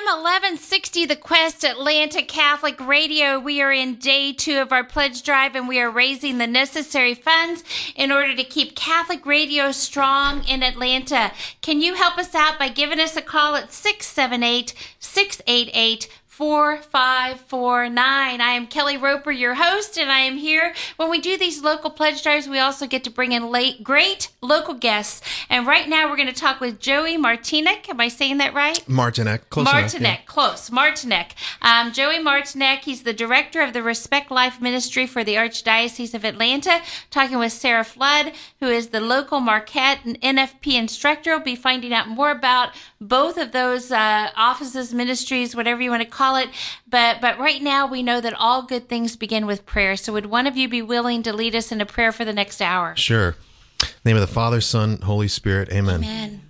AM 1160 The Quest Atlanta Catholic Radio. We are in day two of our pledge drive and we are raising the necessary funds in order to keep Catholic radio strong in Atlanta. Can you help us out by giving us a call at 678 688 4549. I am Kelly Roper, your host, and I am here. When we do these local pledge drives, we also get to bring in late, great local guests. And right now, we're going to talk with Joey Martineck. Am I saying that right? Martineck, close Martineck, enough, yeah. close. Martineck. Um, Joey Martineck, he's the director of the Respect Life Ministry for the Archdiocese of Atlanta. Talking with Sara Flood, who is the local Marquette and NFP instructor. We'll be finding out more about both of those uh, offices, ministries, whatever you want to call it. But but right now we know that all good things begin with prayer. So would one of you be willing to lead us in a prayer for the next hour? Sure. In the name of the Father, Son, Holy Spirit. Amen. Amen.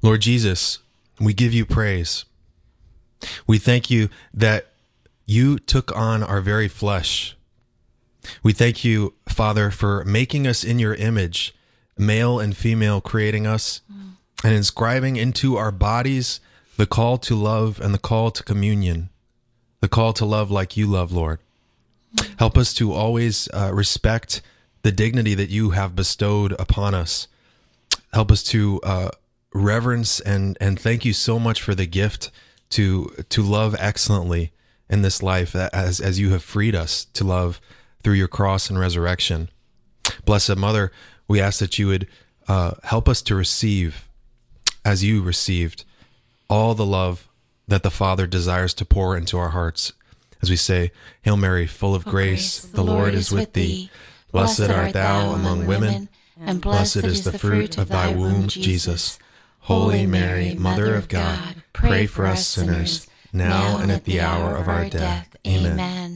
Lord Jesus, we give you praise. We thank you that you took on our very flesh. We thank you, Father, for making us in your image, male and female, creating us and inscribing into our bodies the call to love and the call to communion, the call to love like you love, Lord. Help us to always uh, respect the dignity that you have bestowed upon us. Help us to uh, reverence and and thank you so much for the gift to to love excellently in this life as as you have freed us to love through your cross and resurrection. Blessed Mother, we ask that you would uh, help us to receive as you received all the love that the Father desires to pour into our hearts. As we say, Hail Mary, full of oh, grace, the Lord is with thee. Blessed art thou among women, and blessed is the fruit of thy womb, Jesus. Holy Mary, Mother of God, pray for us sinners, now and at the hour of our death. Amen.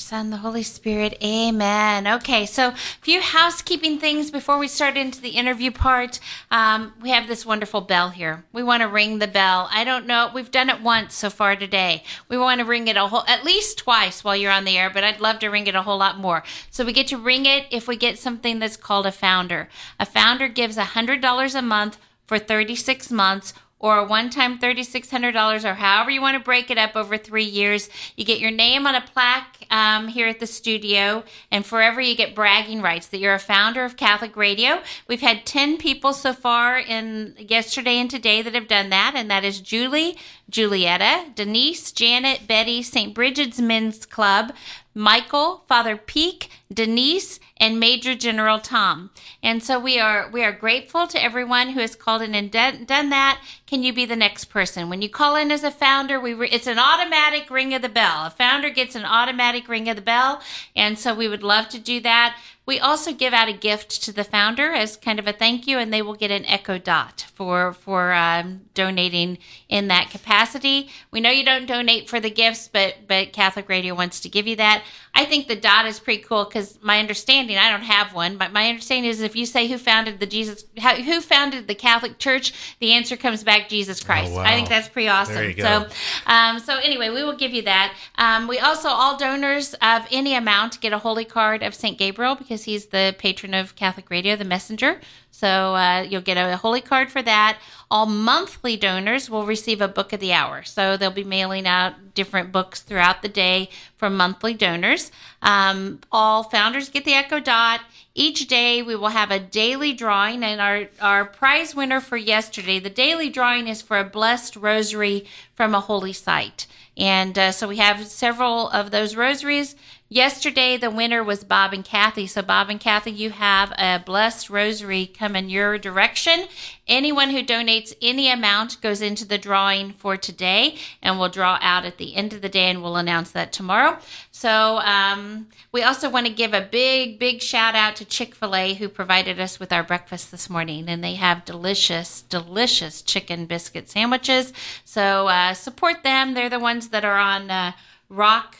Son, the Holy Spirit. Amen. Okay, so a few housekeeping things before we start into the interview part. Um, we have this wonderful bell here. We want to ring the bell. I don't know. We've done it once so far today. We want to ring it a whole, at least twice while you're on the air, but I'd love to ring it a whole lot more. So we get to ring it if we get something that's called a founder. A founder gives $100 a month for 36 months or a one-time $3600 or however you want to break it up over three years you get your name on a plaque um, here at the studio and forever you get bragging rights that you're a founder of catholic radio. We've had 10 people so far in yesterday and today that have done that and that is julie julietta denise janet betty st bridget's men's club Michael, Father Peak, Denise, and Major General Tom. And so we are we are grateful to everyone who has called in and done, done that. Can you be the next person? When you call in as a founder, we re, it's an automatic ring of the bell. A founder gets an automatic ring of the bell, and so we would love to do that. We also give out a gift to the founder as kind of a thank you, and they will get an Echo Dot for for um, donating in that capacity. We know you don't donate for the gifts, but but Catholic Radio wants to give you that. I think the dot is pretty cool because my understanding, I don't have one, but my understanding is if you say who founded the Jesus, how, who founded the Catholic Church, the answer comes back Jesus Christ. Oh, wow. I think that's pretty awesome. There you go. So, um, so anyway, we will give you that. Um, we also all donors of any amount get a holy card of Saint Gabriel because he's the patron of Catholic Radio, the messenger. So uh, you'll get a holy card for that. All monthly donors will receive a book of the hour. So they'll be mailing out different books throughout the day from monthly donors. Um, all founders get the Echo Dot. Each day we will have a daily drawing, and our, our prize winner for yesterday, the daily drawing is for a blessed rosary from a holy site. And uh, so we have several of those rosaries. Yesterday, the winner was Bob and Kathy. So, Bob and Kathy, you have a blessed rosary coming your direction. Anyone who donates any amount goes into the drawing for today, and we'll draw out at the end of the day, and we'll announce that tomorrow. So, um, we also want to give a big, big shout out to Chick fil A, who provided us with our breakfast this morning. And they have delicious, delicious chicken biscuit sandwiches. So, uh, support them. They're the ones that are on uh, Rock.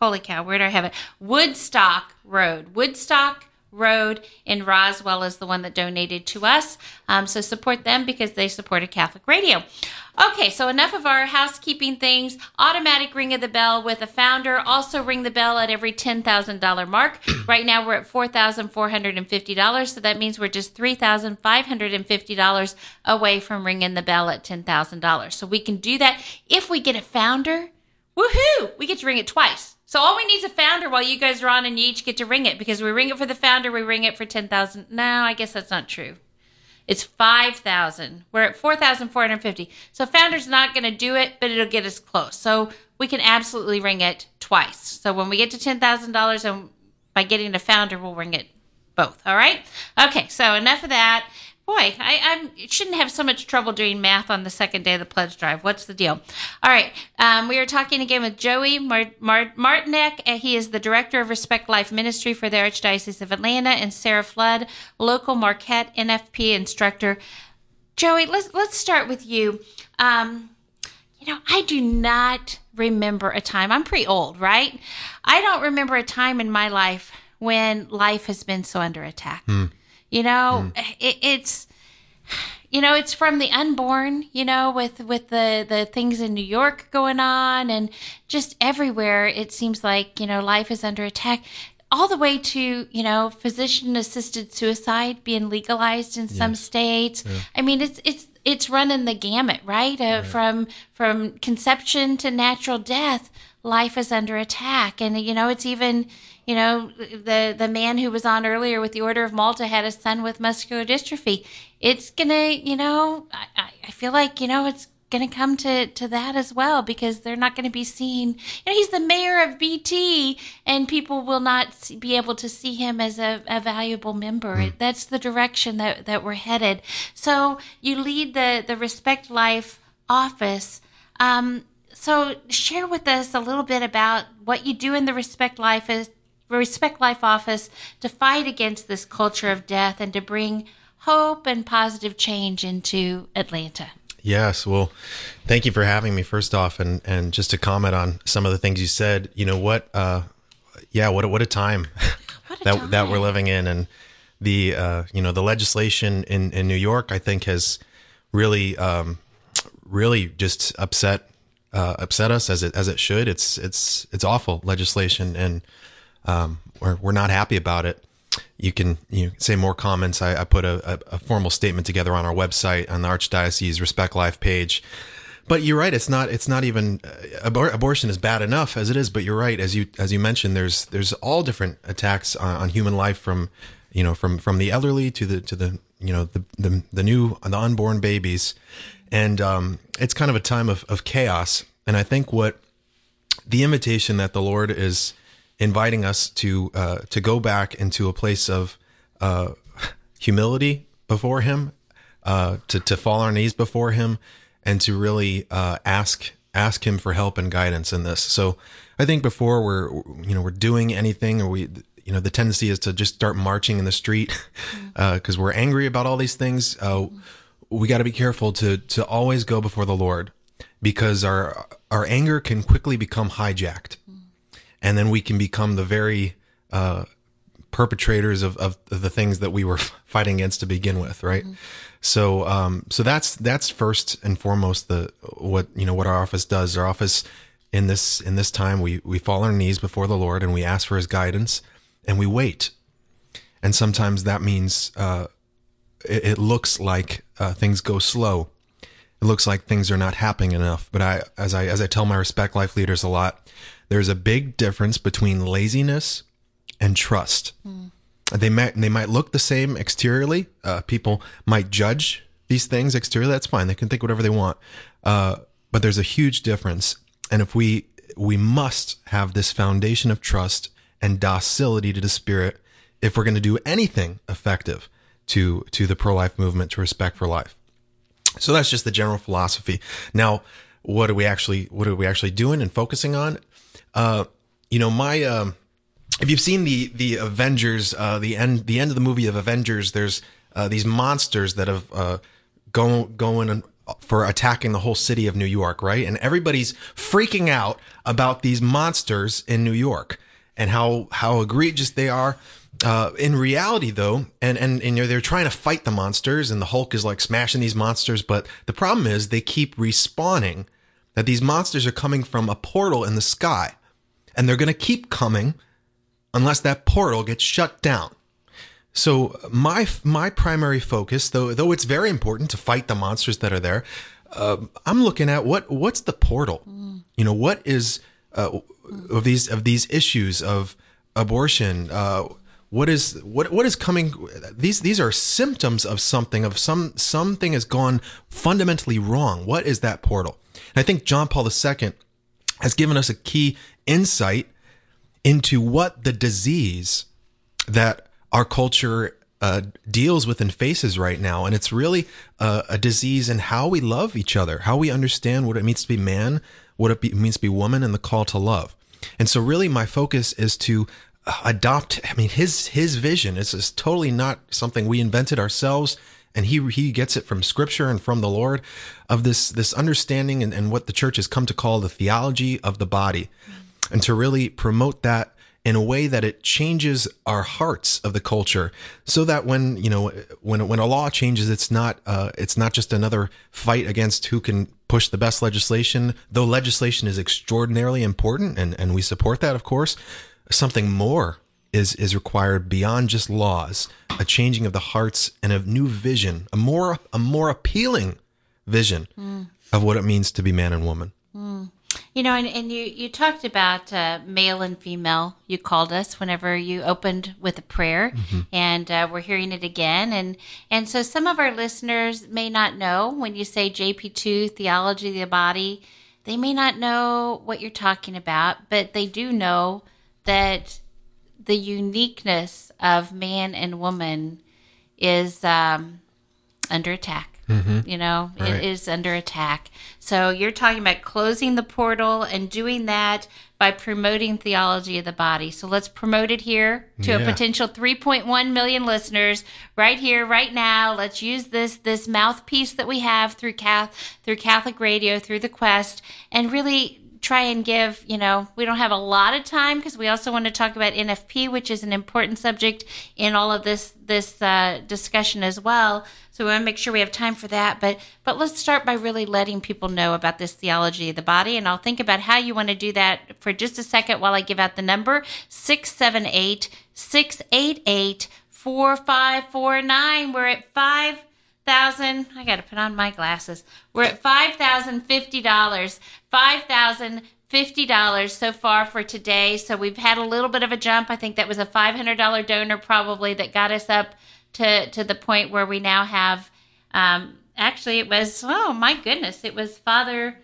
Holy cow, where do I have it? Woodstock Road. Woodstock Road in Roswell is the one that donated to us. Um, so support them because they supported Catholic radio. Okay, so enough of our housekeeping things. Automatic ring of the bell with a founder. Also ring the bell at every $10,000 mark. right now we're at $4,450. So that means we're just $3,550 away from ringing the bell at $10,000. So we can do that if we get a founder. Woohoo! We get to ring it twice. So all we need is a founder while you guys are on, and you each get to ring it because we ring it for the founder, we ring it for ten thousand. No, I guess that's not true. It's five thousand. We're at four thousand four hundred fifty. So founder's not going to do it, but it'll get us close. So we can absolutely ring it twice. So when we get to ten thousand dollars, and by getting a founder, we'll ring it both. All right. Okay. So enough of that. Boy, I, I shouldn't have so much trouble doing math on the second day of the pledge drive. What's the deal? All right. Um, we are talking again with Joey Mar- Mar- Martineck. He is the director of Respect Life Ministry for the Archdiocese of Atlanta, and Sara Flood, local Marquette NFP instructor. Joey, let's let's start with you. Um, you know, I do not remember a time. I'm pretty old, right? I don't remember a time in my life when life has been so under attack. Mm. You know, mm. it, it's you know it's from the unborn you know with with the the things in new york going on and just everywhere it seems like you know life is under attack all the way to you know physician assisted suicide being legalized in some yes. states yeah. i mean it's it's it's running the gamut right? Uh, right from from conception to natural death life is under attack and you know it's even you know, the the man who was on earlier with the Order of Malta had a son with muscular dystrophy. It's gonna, you know, I, I feel like you know it's going to come to to that as well because they're not going to be seen. You know, he's the mayor of BT, and people will not be able to see him as a, a valuable member. Mm. That's the direction that that we're headed. So you lead the the Respect Life office. Um, so share with us a little bit about what you do in the Respect Life is Respect Life office to fight against this culture of death and to bring hope and positive change into Atlanta. Yes, well, thank you for having me. First off, and and just to comment on some of the things you said. You know what? Uh, yeah, what what a time what a that time. that we're living in, and the uh, you know the legislation in in New York, I think, has really um, really just upset uh, upset us as it as it should. It's it's it's awful legislation, and um, we're, we're not happy about it, you can you say more comments. I, I put a, a, a, formal statement together on our website on the Archdiocese Respect Life page. But you're right. It's not. It's not even uh, abor- abortion is bad enough as it is. But you're right. As you as you mentioned, there's there's all different attacks on, on human life from you know from from the elderly to the to the you know the the, the new the unborn babies, and um, it's kind of a time of, of chaos. And I think what the invitation that the Lord is inviting us to uh, to go back into a place of uh, humility before Him, uh, to to fall on our knees before Him, and to really uh, ask ask Him for help and guidance in this. So I think before we're you know we're doing anything or we you know the tendency is to just start marching in the street because uh, we're angry about all these things. Uh, we got to be careful to to always go before the Lord because our our anger can quickly become hijacked and then we can become the very uh, perpetrators of, of the things that we were fighting against to begin with, right? Mm-hmm. So, um, so that's that's first and foremost the what you know what our office does. Our office in this in this time we we fall on our knees before the Lord and we ask for His guidance and we wait. And sometimes that means uh, it, it, looks like uh, things go slow. It looks like things are not happening enough. But I, as I as I tell my respect life leaders a lot, there's a big difference between laziness and trust. Mm. They might they might look the same exteriorly. Uh, people might judge these things exteriorly. That's fine. They can think whatever they want. Uh, but there's a huge difference. And if we we must have this foundation of trust and docility to the spirit if we're going to do anything effective to to the pro life movement, to respect for life. So that's just the general philosophy. Now, what are we actually what are we actually doing and focusing on? Uh, you know, my um, if you've seen the the Avengers, uh, the end the end of the movie of Avengers, there's uh, these monsters that have uh, go, going for attacking the whole city of New York, right? And everybody's freaking out about these monsters in New York and how how egregious they are. Uh, in reality, though, and, and and you know they're trying to fight the monsters, and the Hulk is like smashing these monsters. But the problem is they keep respawning. That these monsters are coming from a portal in the sky, and they're going to keep coming unless that portal gets shut down. So my my primary focus, though though it's very important to fight the monsters that are there, uh, I'm looking at what what's the portal. Mm. You know what is uh, of these of these issues of abortion. Uh, what is what what is coming these these are symptoms of something of some something has gone fundamentally wrong what is that portal and i think john paul ii has given us a key insight into what the disease that our culture uh, deals with and faces right now. And it's really uh, a disease in how we love each other how we understand what it means to be man what it be, means to be woman and the call to love. And so really my focus is to adopt i mean his his vision. Is, is totally not something we invented ourselves and he he gets it from scripture and from the lord of this this understanding and, and what the church has come to call the theology of the body. And to really promote that in a way that it changes our hearts of the culture so that when you know when when a law changes it's not uh, it's not just another fight against who can push the best legislation though legislation is extraordinarily important and and we support that of course something more is is required beyond just laws, a changing of the hearts and a new vision, a more a more appealing vision mm. of what it means to be man and woman. Mm. You know, and, and you, you talked about uh, male and female. You called us whenever you opened with a prayer, mm-hmm. and uh, we're hearing it again. And and so some of our listeners may not know when you say JP two theology of the body, they may not know what you're talking about, but they do know that the uniqueness of man and woman is um, under attack. Mm-hmm. You know, right. it is under attack. So you're talking about closing the portal and doing that by promoting theology of the body. So let's promote it here to yeah. a potential 3.1 million listeners right here, right now. Let's use this this mouthpiece that we have through Catholic, through Catholic Radio, through the Quest, and really try and give, you know, we don't have a lot of time because we also want to talk about NFP, which is an important subject in all of this this uh, discussion as well. So we want to make sure we have time for that. But but let's start by really letting people know about this theology of the body, and I'll think about how you want to do that for just a second while I give out the number six seven eight six eight eight four five four nine. We're at five thousand. I got to put on my glasses. We're at five thousand fifty dollars. Five thousand fifty dollars so far for today. So we've had a little bit of a jump. I think that was a five hundred dollar donor probably that got us up to to the point where we now have. Um, actually, it was oh my goodness, it was Father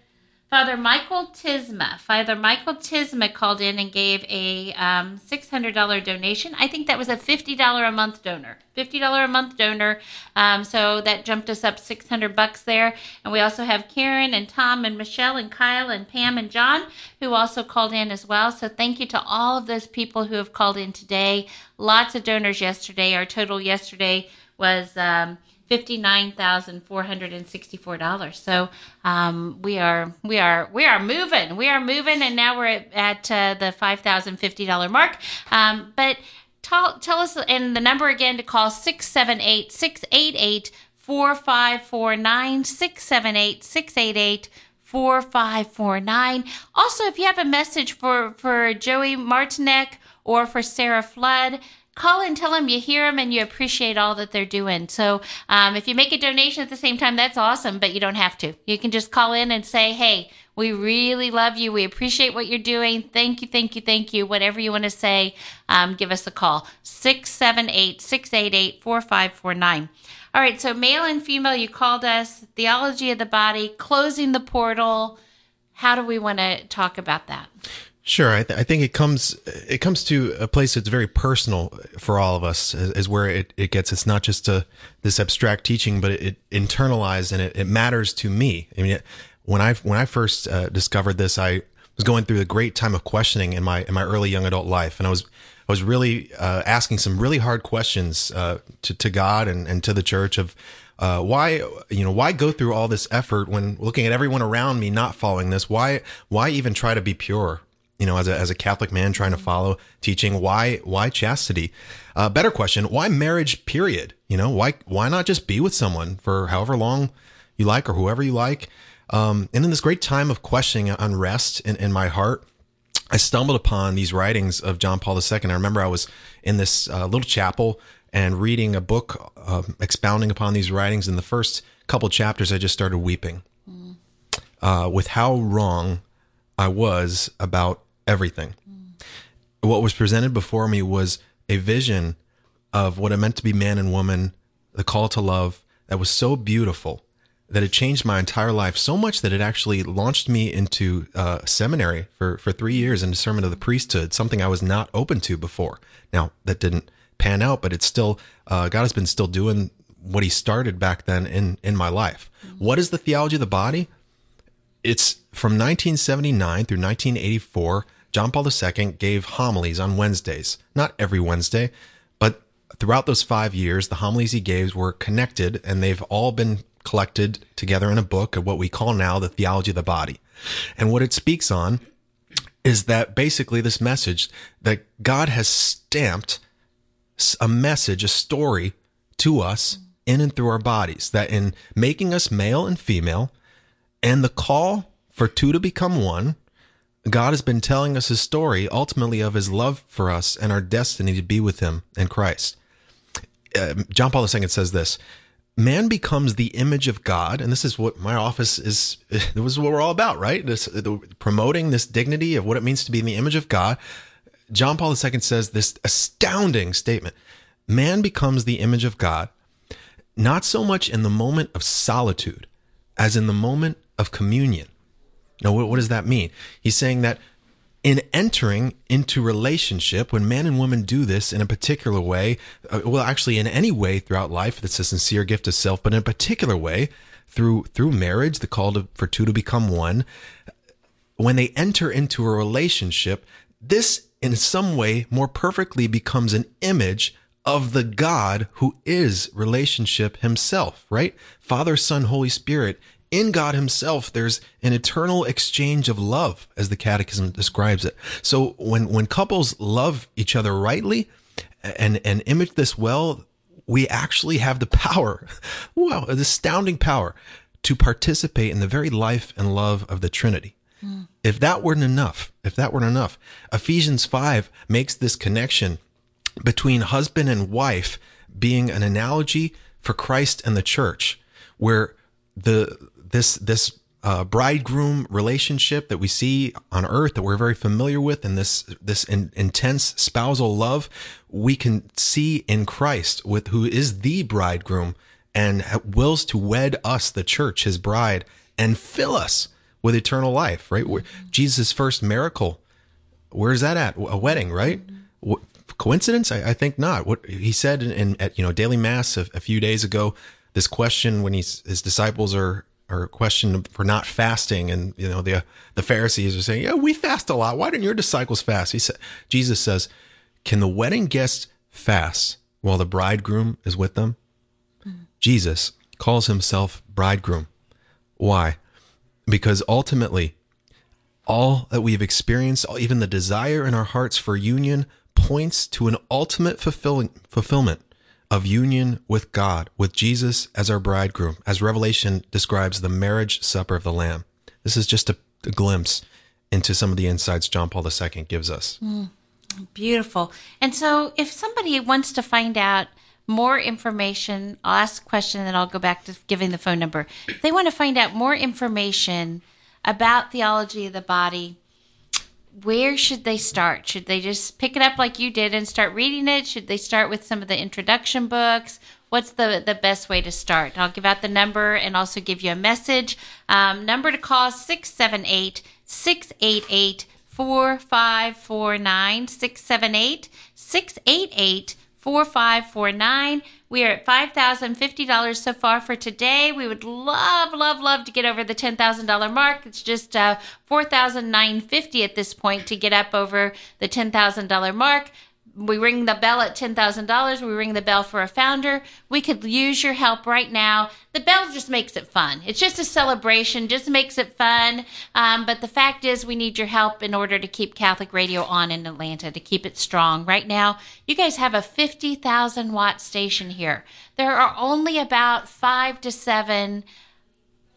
Father Michael Tisma. Father Michael Tisma called in and gave a um, $600 donation. I think that was a $50 a month donor. $50 a month donor. Um, so that jumped us up 600 bucks there. And we also have Karen and Tom and Michelle and Kyle and Pam and John who also called in as well. So thank you to all of those people who have called in today. Lots of donors yesterday. Our total yesterday was um, $59,464. So um, we are we are we are moving. We are moving and now we're at, at uh, the $5,050 mark. Um, but tell, tell us and the number again to call 678 688 4549 678 688 4549. Also, if you have a message for, for Joey Martineck or for Sara Flood, call and tell them you hear them and you appreciate all that they're doing. So um, if you make a donation at the same time, that's awesome, but you don't have to. You can just call in and say, hey, we really love you. We appreciate what you're doing. Thank you, thank you, thank you. Whatever you want to say, um, give us a call 678 688 4549. All right, so male and female, you called us, theology of the body, closing the portal. How do we want to talk about that? Sure, I, th- I, think it comes it comes to a place that's very personal for all of us, is, where it, it gets. It's not just a, this abstract teaching, but it, it internalized and it, it, matters to me. I mean, when I when I first uh, discovered this, I was going through a great time of questioning in my in my early young adult life, and I was I was really uh, asking some really hard questions uh, to to God and, and to the church of uh, why you know why go through all this effort when looking at everyone around me not following this why why even try to be pure you know, as a, as a Catholic man trying to follow teaching, why why chastity? Uh, better question: Why marriage? Period. You know, why why not just be with someone for however long you like or whoever you like? Um, and in this great time of questioning and unrest in, in my heart, I stumbled upon these writings of John Paul II. I remember I was in this uh, little chapel and reading a book uh, expounding upon these writings. In the first couple chapters, I just started weeping uh, with how wrong I was about everything. What was presented before me was a vision of what it meant to be man and woman, the call to love that was so beautiful that it changed my entire life so much that it actually launched me into uh, seminary for, for three years in discernment of the priesthood, something I was not open to before. Now, that didn't pan out, but it's still, uh, God has been still doing what he started back then in, in my life. Mm-hmm. What is the theology of the body? It's from 1979 through 1984. John Paul II gave homilies on Wednesdays, not every Wednesday, but throughout those five years, the homilies he gave were connected and they've all been collected together in a book of what we call now the theology of the body. And what it speaks on is that basically this message that God has stamped a message, a story to us in and through our bodies, that in making us male and female and the call for two to become one, God has been telling us his story ultimately of his love for us and our destiny to be with him in Christ. Uh, John Paul II says this man becomes the image of God, and this is what my office is. This is what we're all about, right? This promoting this dignity of what it means to be in the image of God. John Paul II says this astounding statement: Man becomes the image of God, not so much in the moment of solitude, as in the moment of communion. Now, what, does that mean? He's saying that in entering into relationship, when man and woman do this in a particular way, uh, well, actually in any way throughout life, it's a sincere gift of self, but in a particular way, through through marriage, the call to, for two to become one, when they enter into a relationship, this in some way more perfectly becomes an image of the God who is relationship himself, right? Father, Son, Holy Spirit in God Himself, there's an eternal exchange of love, as the Catechism describes it. So when when couples love each other rightly and and image this well, we actually have the power, wow, an astounding power to participate in the very life and love of the Trinity. Mm. If that weren't enough, if that weren't enough, Ephesians 5 makes this connection between husband and wife being an analogy for Christ and the church, where the this this uh, bridegroom relationship that we see on earth that we're very familiar with and this this in, intense spousal love we can see in Christ with who is the bridegroom and wills to wed us the church his bride and fill us with eternal life right? Where Jesus' first miracle. Where's that at? A wedding right? Coincidence? I, I, think not. What he said in, in, at you know daily mass a, a few days ago this question when he's, his disciples are or a question for not fasting. And you know the the Pharisees are saying yeah we fast a lot. Why didn't your disciples fast? He said Jesus says can the wedding guests fast while the bridegroom is with them. Jesus calls himself bridegroom. Why? Because ultimately all that we've experienced even the desire in our hearts for union points to an ultimate fulfilling fulfillment of union with God, with Jesus as our bridegroom, as Revelation describes the marriage supper of the Lamb. This is just a, a glimpse into some of the insights John Paul II gives us. Mm, beautiful. And so, if somebody wants to find out more information, I'll ask a question and then I'll go back to giving the phone number. If they want to find out more information about theology of the body, where should they start? Should they just pick it up like you did and start reading it? Should they start with some of the introduction books? What's the, the best way to start? I'll give out the number and also give you a message. Um, number to call 678 688 4549. 678 688 4549. We are at $5,050 so far for today. We would love, love, love to get over the $10,000 mark. It's just uh, $4,950 at this point to get up over the $10,000 mark. We ring the bell at $10,000. We ring the bell for a founder. We could use your help right now. The bell just makes it fun. It's just a celebration, just makes it fun. Um, but the fact is, we need your help in order to keep Catholic radio on in Atlanta, to keep it strong. Right now, you guys have a 50,000 watt station here. There are only about five to seven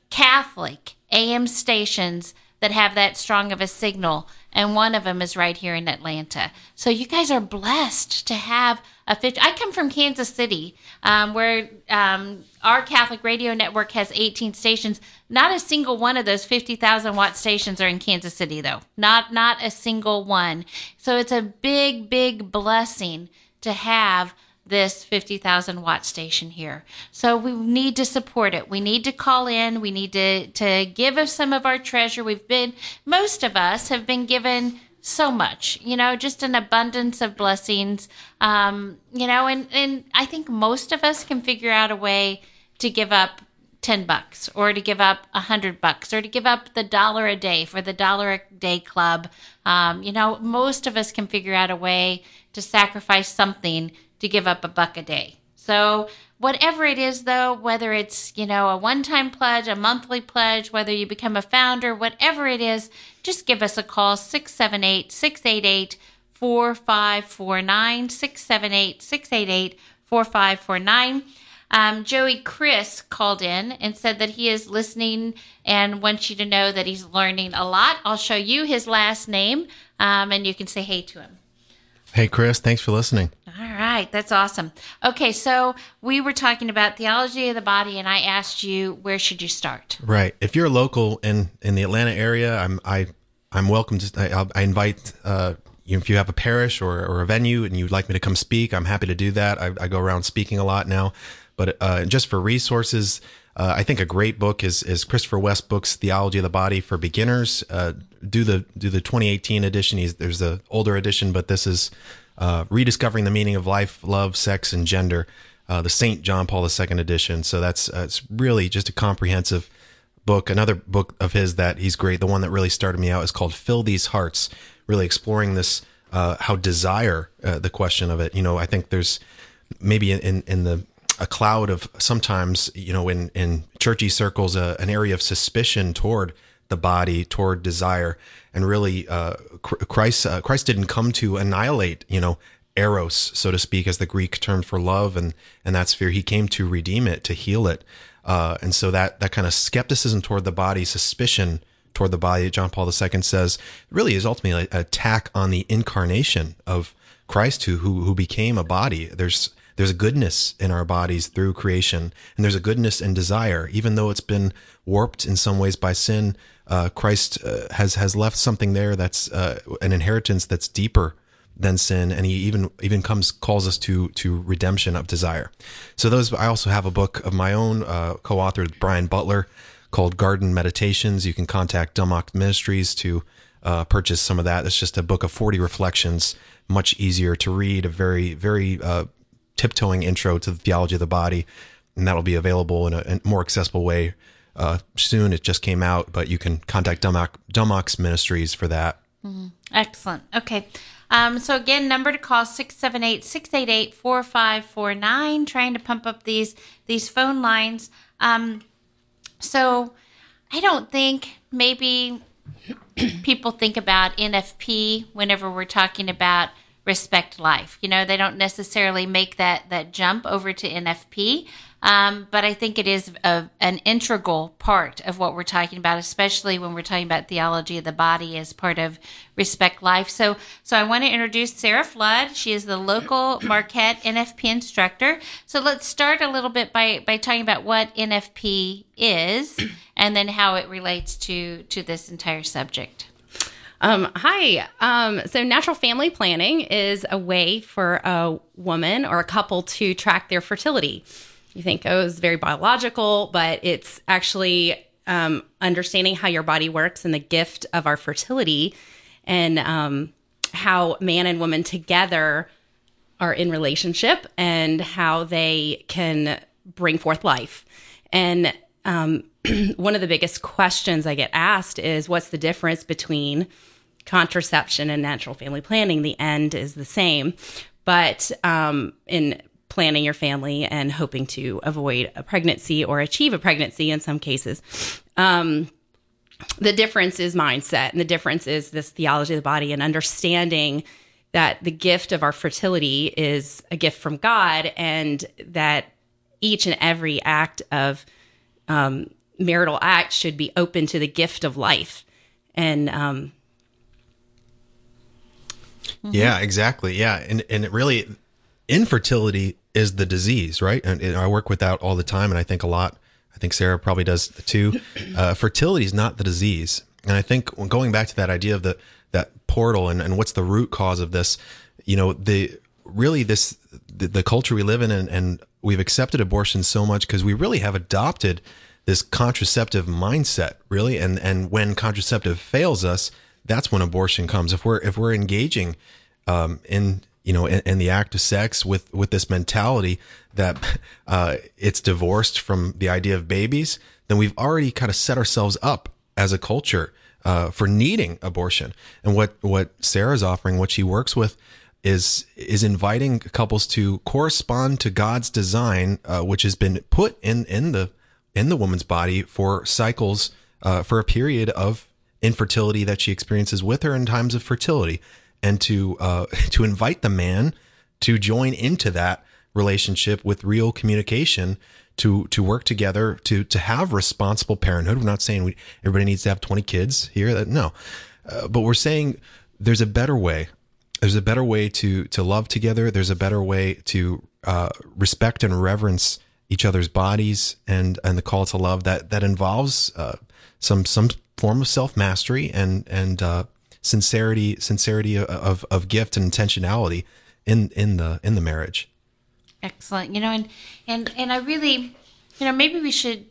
Catholic AM stations that have that strong of a signal and one of them is right here in Atlanta. So you guys are blessed to have a 50. I come from Kansas City, um, where um, our Catholic radio network has 18 stations. Not a single one of those 50,000 watt stations are in Kansas City, though. Not not a single one. So it's a big, big blessing to have this 50,000 watt station here. So we need to support it. We need to call in. We need to, to give us some of our treasure. We've been, most of us have been given so much, you know, just an abundance of blessings. Um, you know, and, and I think most of us can figure out a way to give up 10 bucks or to give up a hundred bucks or to give up the dollar a day for the dollar a day club. Um, you know, most of us can figure out a way to sacrifice something to give up a buck a day. So, whatever it is, though, whether it's, you know, a one time pledge, a monthly pledge, whether you become a founder, whatever it is, just give us a call 678 688 4549. 678 688 4549. Um, Joey Chris called in and said that he is listening and wants you to know that he's learning a lot. I'll show you his last name um, and you can say hey to him. Hey, Chris, thanks for listening. All right, that's awesome. Okay, so we were talking about theology of the body, and I asked you where should you start. Right. If you're local in in the Atlanta area, I'm I I'm welcome to. I, I invite. Uh, you if you have a parish or, or a venue and you'd like me to come speak, I'm happy to do that. I, I go around speaking a lot now, but uh, just for resources, uh, I think a great book is is Christopher Westbrook's Theology of the Body for Beginners. Uh, do the do the 2018 edition. He's, there's the older edition, but this is uh, rediscovering the meaning of life, love, sex, and gender. Uh, the Saint John Paul II edition. So that's uh, it's really just a comprehensive book. Another book of his that he's great. The one that really started me out is called "Fill These Hearts," really exploring this uh, how desire the question of it. You know, I think there's maybe in in the a cloud of sometimes you know in in churchy circles uh, an area of suspicion toward the body toward desire. And really uh, Christ uh, Christ didn't come to annihilate you know eros so to speak as the Greek term for love and and that sphere he came to redeem it to heal it. Uh, and so that that kind of skepticism toward the body suspicion toward the body John Paul II says really is ultimately an attack on the incarnation of Christ who who, who became a body. There's there's a goodness in our bodies through creation, and there's a goodness and desire, even though it's been warped in some ways by sin. Uh, Christ uh, has has left something there that's uh, an inheritance that's deeper than sin, and he even even comes calls us to to redemption of desire. So those I also have a book of my own, uh, co-authored with Brian Butler, called Garden Meditations. You can contact Dumb Ministries to uh, purchase some of that. It's just a book of 40 reflections, much easier to read, a very, very uh, tiptoeing intro to the theology of the body, and that'll be available in a, in more accessible way uh, soon. It just came out, but you can contact Dumb Ox Ministries for that. Mm-hmm. Excellent. Okay. Um, so again, number to call 678-688-4549, trying to pump up these these phone lines. Um, so I don't think maybe people think about NFP whenever we're talking about respect life. You know, they don't necessarily make that that jump over to NFP, um, but I think it is a, an integral part of what we're talking about, especially when we're talking about theology of the body as part of respect life. So, so I want to introduce Sara Flood. She is the local Marquette NFP instructor. So let's start a little bit by by talking about what NFP is, and then how it relates to to this entire subject. Um, hi. Um, so, natural family planning is a way for a woman or a couple to track their fertility. You think, oh, it's very biological, but it's actually um, understanding how your body works and the gift of our fertility and um, how man and woman together are in relationship and how they can bring forth life. And um, one of the biggest questions I get asked is what's the difference between contraception and natural family planning, the end is the same. But um, in planning your family and hoping to avoid a pregnancy or achieve a pregnancy in some cases, um, the difference is mindset, and the difference is this theology of the body and understanding that the gift of our fertility is a gift from God, and that each and every act of um, marital act should be open to the gift of life. And um, yeah, exactly. Yeah, and and it really infertility is the disease, right? And, and I work with that all the time, and I think a lot. I think Sara probably does too. Uh, fertility is not the disease, and I think going back to that idea of the that portal and, and what's the root cause of this, you know, the really this the, the culture we live in, and, and we've accepted abortion so much because we really have adopted this contraceptive mindset, really, and and when contraceptive fails us, that's when abortion comes. If we're if we're engaging um, in you know in, in, the act of sex with with this mentality that uh, it's divorced from the idea of babies, then we've already kind of set ourselves up as a culture uh, for needing abortion. And what what Sara's offering, what she works with, is is inviting couples to correspond to God's design, uh, which has been put in in the in the woman's body for cycles uh, for a period of infertility that she experiences with her in times of fertility, and to uh, to invite the man to join into that relationship with real communication to to work together to to have responsible parenthood. We're not saying we, everybody needs to have 20 kids here. That no, uh, but we're saying there's a better way. There's a better way to to love together. There's a better way to uh, respect and reverence each other's bodies and and the call to love that that involves uh, some some form of self mastery and and uh, sincerity sincerity of of gift and intentionality in in the in the marriage. Excellent. You know, and and and I really, you know, maybe we should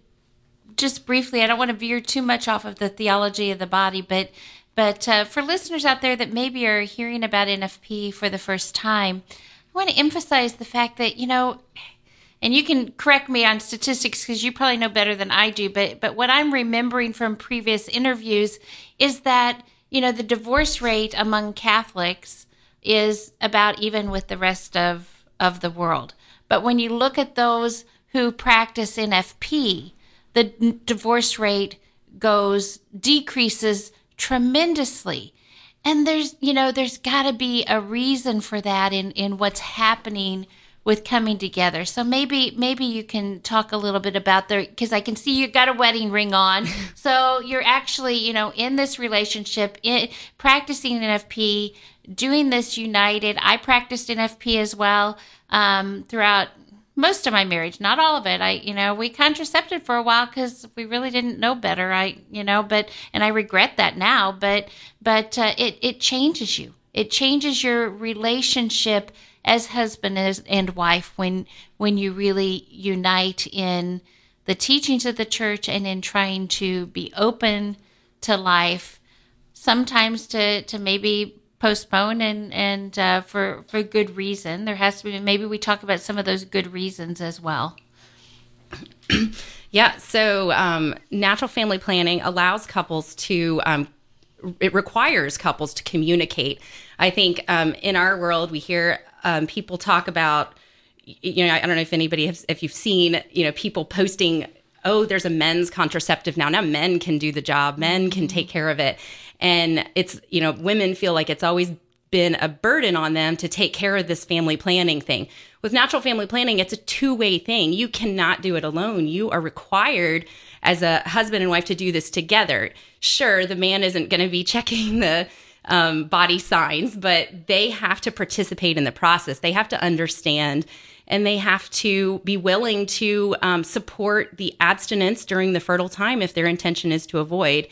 just briefly. I don't want to veer too much off of the theology of the body, but but uh, for listeners out there that maybe are hearing about NFP for the first time, I want to emphasize the fact that you know and you can correct me on statistics because you probably know better than I do, but but what I'm remembering from previous interviews is that you know the divorce rate among Catholics is about even with the rest of of the world. But when you look at those who practice NFP, the divorce rate goes decreases tremendously. And there's you know there's got to be a reason for that in in what's happening with coming together. So maybe maybe you can talk a little bit about the because I can see you got a wedding ring on. so you're actually you know in this relationship, in, practicing NFP, doing this united. I practiced NFP as well um, throughout most of my marriage, not all of it. I, you know, we contracepted for a while because we really didn't know better. I, you know, but and I regret that now. But but uh, it it changes you. It changes your relationship as husband and wife when when you really unite in the teachings of the church and in trying to be open to life sometimes to to maybe postpone and and uh, for for good reason. There has to be maybe we talk about some of those good reasons as well. Yeah so um, natural family planning allows couples to um, it requires couples to communicate. I think um, in our world we hear um, people talk about you know i don't know if anybody has if you've seen you know people posting oh there's a men's contraceptive now. Now men can do the job. Men can mm-hmm. take care of it and it's you know women feel like it's always been a burden on them to take care of this family planning thing. With natural family planning it's a two-way thing. You cannot do it alone. You are required as a husband and wife to do this together. Sure the man isn't going to be checking the um, body signs, but they have to participate in the process. They have to understand and they have to be willing to um, support the abstinence during the fertile time if their intention is to avoid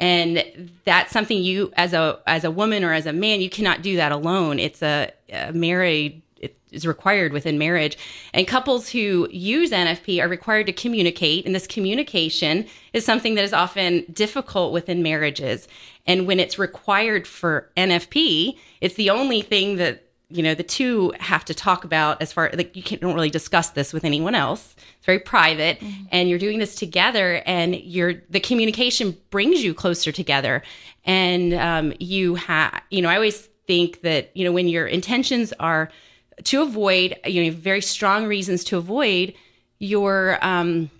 and that's something you as a as a woman or as a man you cannot do that alone. It's a, a married it is required within marriage. And couples who use nfp are required to communicate and this communication is something that is often difficult within marriages. And when it's required for NFP, it's the only thing that you know the two have to talk about as far like you can't don't really discuss this with anyone else very private and you're doing this together and you're the communication brings you closer together. And um, you have you know i always think that you know when your intentions are to avoid you know very strong reasons to avoid your um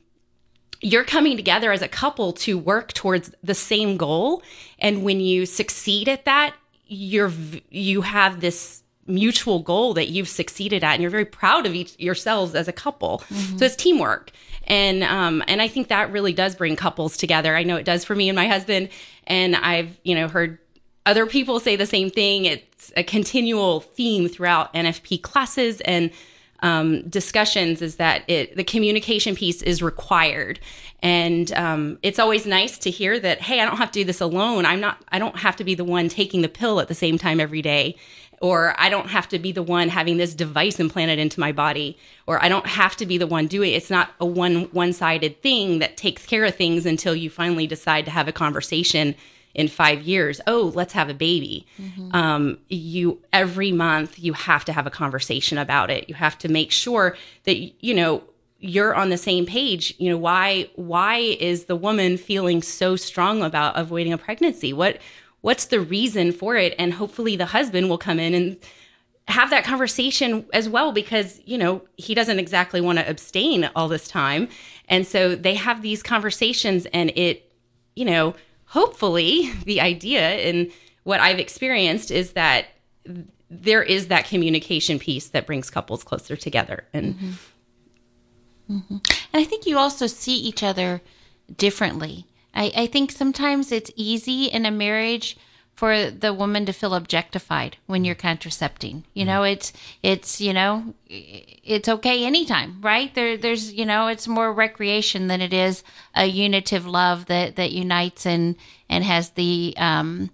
you're coming together as a couple to work towards the same goal. And when you succeed at that you're you have this mutual goal that you've succeeded at and you're very proud of each yourselves as a couple. So it's teamwork. And um and i think that really does bring couples together. I know it does for me and my husband and i've you know heard other people say the same thing. It's a continual theme throughout nfp classes and um, discussions is that it the communication piece is required. And um, it's always nice to hear that hey i don't have to do this alone. I'm not i don't have to be the one taking the pill at the same time every day or i don't have to be the one having this device implanted into my body or i don't have to be the one doing it. It's not a one one-sided thing that takes care of things until you finally decide to have a conversation in five years. Oh let's have a baby. Um, you every month you have to have a conversation about it. You have to make sure that you know you're on the same page. You know why why is the woman feeling so strong about avoiding a pregnancy? What what's the reason for it? And hopefully the husband will come in and have that conversation as well because you know he doesn't exactly want to abstain all this time. And so they have these conversations and it you know hopefully the idea and what i've experienced is that there is that communication piece that brings couples closer together. And mm-hmm. Mm-hmm. And I think you also see each other differently. I, I think sometimes it's easy in a marriage for the woman to feel objectified when you're contracepting. You know, it's it's you know, it's okay anytime, right? There there's you know, it's more recreation than it is a unitive love that that unites and and has the um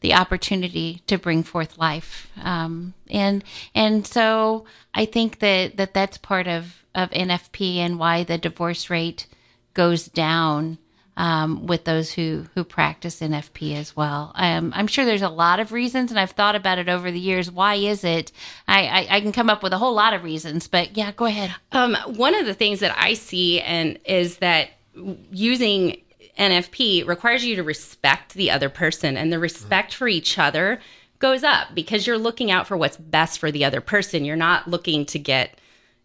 the opportunity to bring forth life um, and and so I think that, that that's part of, of NFP and why the divorce rate goes down um, with those who who practice NFP as well. Um, I'm sure there's a lot of reasons, and I've thought about it over the years. Why is it? I, I, I can come up with a whole lot of reasons, but yeah, go ahead. Um, one of the things that I see and is that using NFP requires you to respect the other person, and the respect for each other goes up because you're looking out for what's best for the other person. You're not looking to get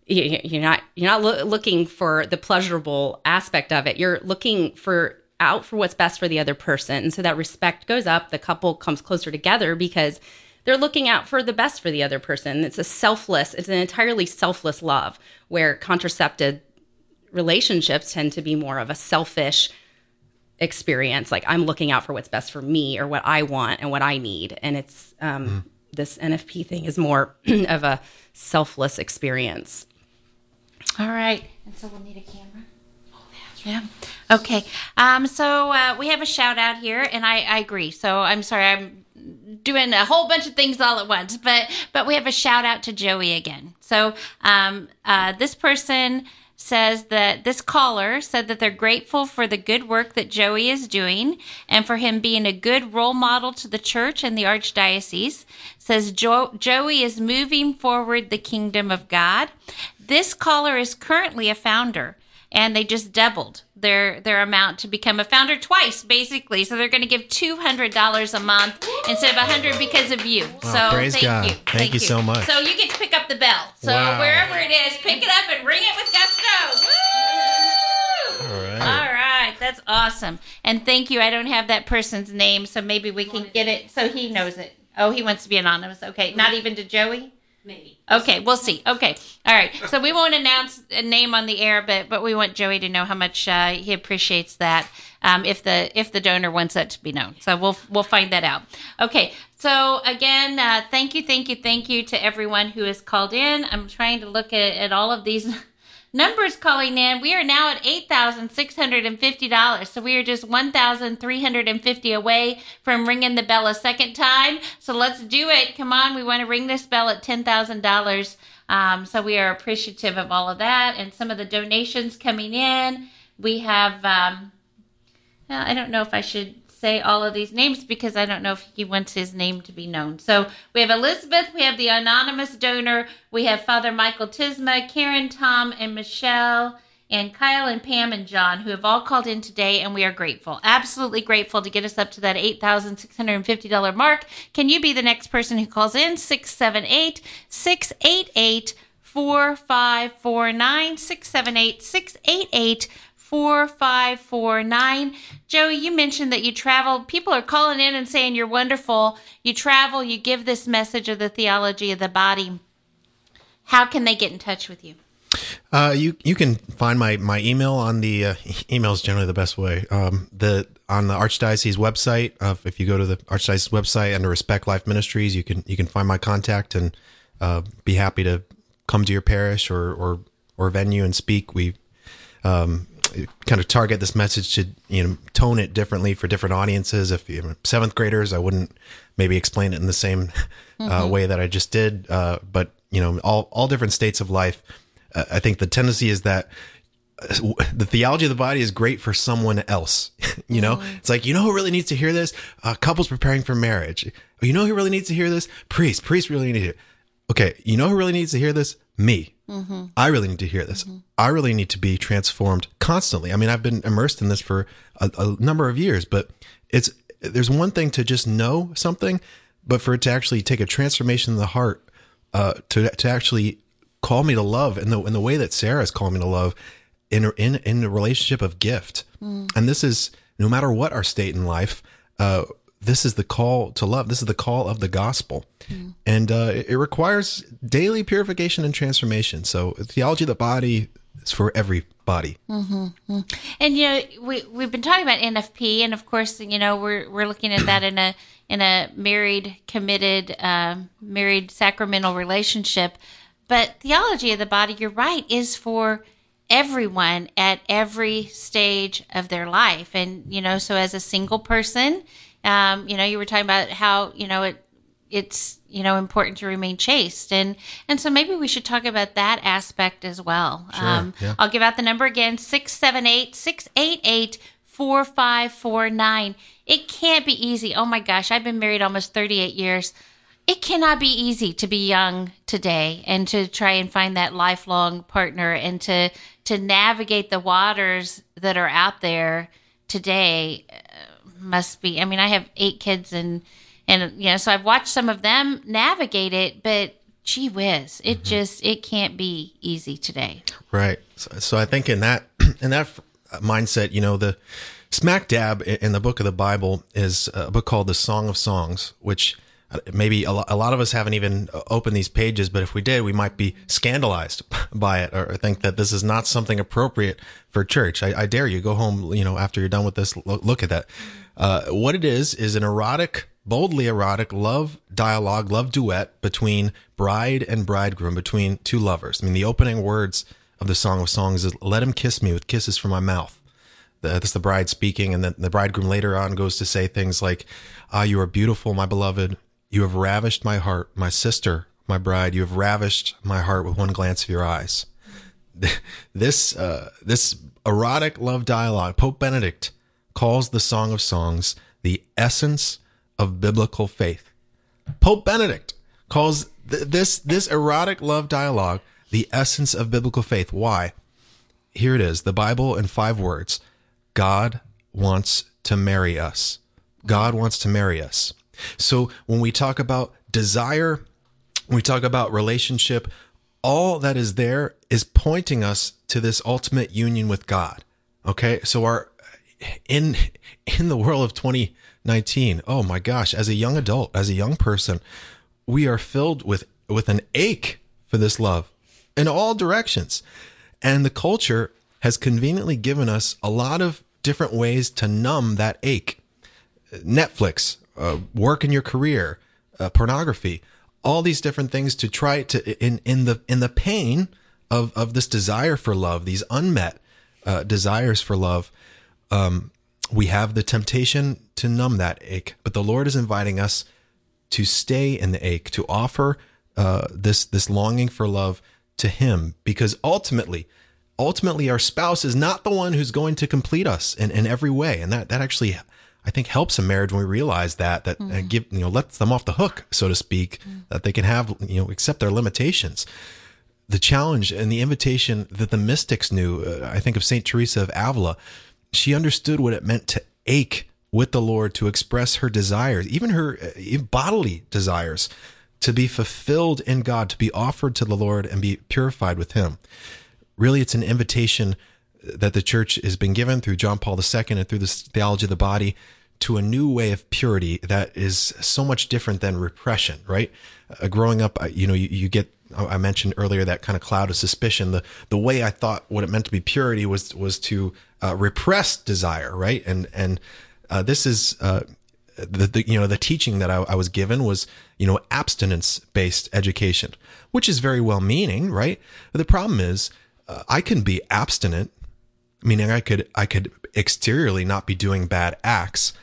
you're not you're not loo- looking for the pleasurable aspect of it. You're looking for out for what's best for the other person, and so that respect goes up. The couple comes closer together because they're looking out for the best for the other person. It's a selfless, it's an entirely selfless love where contracepted relationships tend to be more of a selfish experience. Like I'm looking out for what's best for me or what I want and what I need. And it's um, this NFP thing is more of a selfless experience. All right. And so we'll need a camera. Yeah. Okay. Um, so uh, we have a shout out here, and I, I agree. So I'm sorry, I'm doing a whole bunch of things all at once, but but we have a shout out to Joey again. So um, uh, this person says that this caller said that they're grateful for the good work that Joey is doing and for him being a good role model to the church and the archdiocese. Says jo- Joey is moving forward the kingdom of God. This caller is currently a founder and they just doubled their their amount to become a founder twice basically. So they're going to give $200 a month instead of 100 because of you. So praise thank God. you. Thank you so much. so you get to pick up the bell. So Wow. wherever it is pick it up and ring it with gusto. Woo! All right. all right. That's awesome. And thank you. I don't have that person's name so maybe we can get it so he knows it. Oh he wants to be anonymous. Okay. Not even to joey Maybe. Okay, we'll see. Okay, all right. So we won't announce a name on the air, but but we want Joey to know how much uh, he appreciates that. Um, if the if the donor wants that to be known, so we'll we'll find that out. Okay. So again, uh, thank you, thank you, thank you to everyone who has called in. I'm trying to look at, at all of these numbers calling in. We are now at eight thousand six hundred and fifty dollars. So we are just one thousand three hundred and fifty away from ringing the bell a second time. So let's do it. Come on, we want to ring this bell at ten thousand dollars. Um, so we are appreciative of all of that and some of the donations coming in. We have. Um, well, I don't know if I should say all of these names because I don't know if he wants his name to be known. So we have Elizabeth, we have the anonymous donor, we have Father Michael Tisma, Karen, Tom, and Michelle, and Kyle and Pam and John, who have all called in today, and we are grateful, absolutely grateful to get us up to that $8,650 mark. Can you be the next person who calls in? 678 688 4549 678 688 4549. Joey, you mentioned that you traveled. People are calling in and saying you're wonderful. You travel, you give this message of the theology of the body. How can they get in touch with you? Uh, you you can find my my email on the uh, email is generally the best way. Um, the on the archdiocese website. Uh, if you go to the archdiocese website under Respect Life Ministries, you can you can find my contact and uh, be happy to come to your parish or or or venue and speak. We um, kind of target this message to you know tone it differently for different audiences. If you know, seventh graders, I wouldn't maybe explain it in the same uh, mm-hmm. way that I just did. Uh, but you know, all all different states of life. Uh, I think the tendency is that uh, the theology of the body is great for someone else. you know, mm-hmm. it's like, you know who really needs to hear this? Uh, couples preparing for marriage. You know who really needs to hear this? Priest. Priest really need to hear. Okay, you know who really needs to hear this? Me. Mm-hmm. I really need to hear this. Mm-hmm. I really need to be transformed constantly. I mean, I've been immersed in this for a, a number of years, but it's there's one thing to just know something, but for it to actually take a transformation in the heart, uh, to to actually call me to love in the in the way that Sara is calling me to love, in in in the relationship of gift, mm. and this is no matter what our state in life. Uh, this is the call to love. This is the call of the gospel. Mm. And uh, it requires daily purification and transformation. So, theology of the body is for everybody. Mm-hmm. And you know, we we've been talking about NFP, and of course, you know, we're we're looking at that in a in a married, committed, um, married sacramental relationship. But theology of the body, you're right, is for everyone at every stage of their life. And you know, so as a single person um, you know, you were talking about how you know it it's you know important to remain chaste. And and so maybe we should talk about that aspect as well. Sure, um, yeah. i'll give out the number again 678-688-4549 it can't be easy. Oh my gosh i've been married almost 38 years. It cannot be easy to be young today and to try and find that lifelong partner and to to navigate the waters that are out there today must be. I mean, I have eight kids and and you know, so I've watched some of them navigate it, but gee whiz, it mm-hmm. just it can't be easy today. Right. So, so I think in that in that mindset, you know, the smack dab in the book of the Bible is a book called the Song of Songs, which maybe a lot of us haven't even uh, opened these pages, but if we did, we might be scandalized by it or think that this is not something appropriate for church. I, I dare you go home, you know, after you're done with this, look at that. Uh, what it is is an erotic, boldly erotic love dialogue, love duet between bride and bridegroom, between two lovers. I mean, the opening words of the Song of Songs is "Let him kiss me with kisses from my mouth." That's the bride speaking, and then the bridegroom later on goes to say things like, "Ah, you are beautiful, my beloved. You have ravished my heart, my sister, my bride. You have ravished my heart with one glance of your eyes." This uh, this erotic love dialogue, Pope Benedict calls the Song of Songs the essence of biblical faith. Pope Benedict calls th- this this erotic love dialogue the essence of biblical faith. Why? Here it is, the Bible in 5 words. God wants to marry us. God wants to marry us. So when we talk about desire, when we talk about relationship, all that is there is pointing us to this ultimate union with God. Okay? So our in in the world of 2019 oh my gosh as a young adult as a young person we are filled with with an ache for this love in all directions and the culture has conveniently given us a lot of different ways to numb that ache netflix uh, work in your career uh, pornography all these different things to try to in in the in the pain of of this desire for love these unmet uh, desires for love um, we have the temptation to numb that ache, but the Lord is inviting us to stay in the ache, to offer uh, this this longing for love to Him, because ultimately, ultimately, our spouse is not the one who's going to complete us in, in every way, and that that actually I think helps a marriage when we realize that that uh, give you know lets them off the hook, so to speak, that they can have you know accept their limitations. The challenge and the invitation that the mystics knew, uh, I think of Saint Teresa of Avila, she understood what it meant to ache with the Lord to express her desires, even her uh, bodily desires, to be fulfilled in God, to be offered to the Lord and be purified with Him. Really, it's an invitation that the church has been given through John Paul II and through this theology of the body to a new way of purity that is so much different than repression, right? Uh, growing up, you know, you, you get, I mentioned earlier that kind of cloud of suspicion. The, the way I thought what it meant to be purity was, was to uh, repress desire, right? And, and uh, this is, uh, the, the, you know the teaching that I, I was given was you know abstinence based education which is very well meaning right but the problem is uh, i can be abstinent meaning i could i could exteriorly not be doing bad acts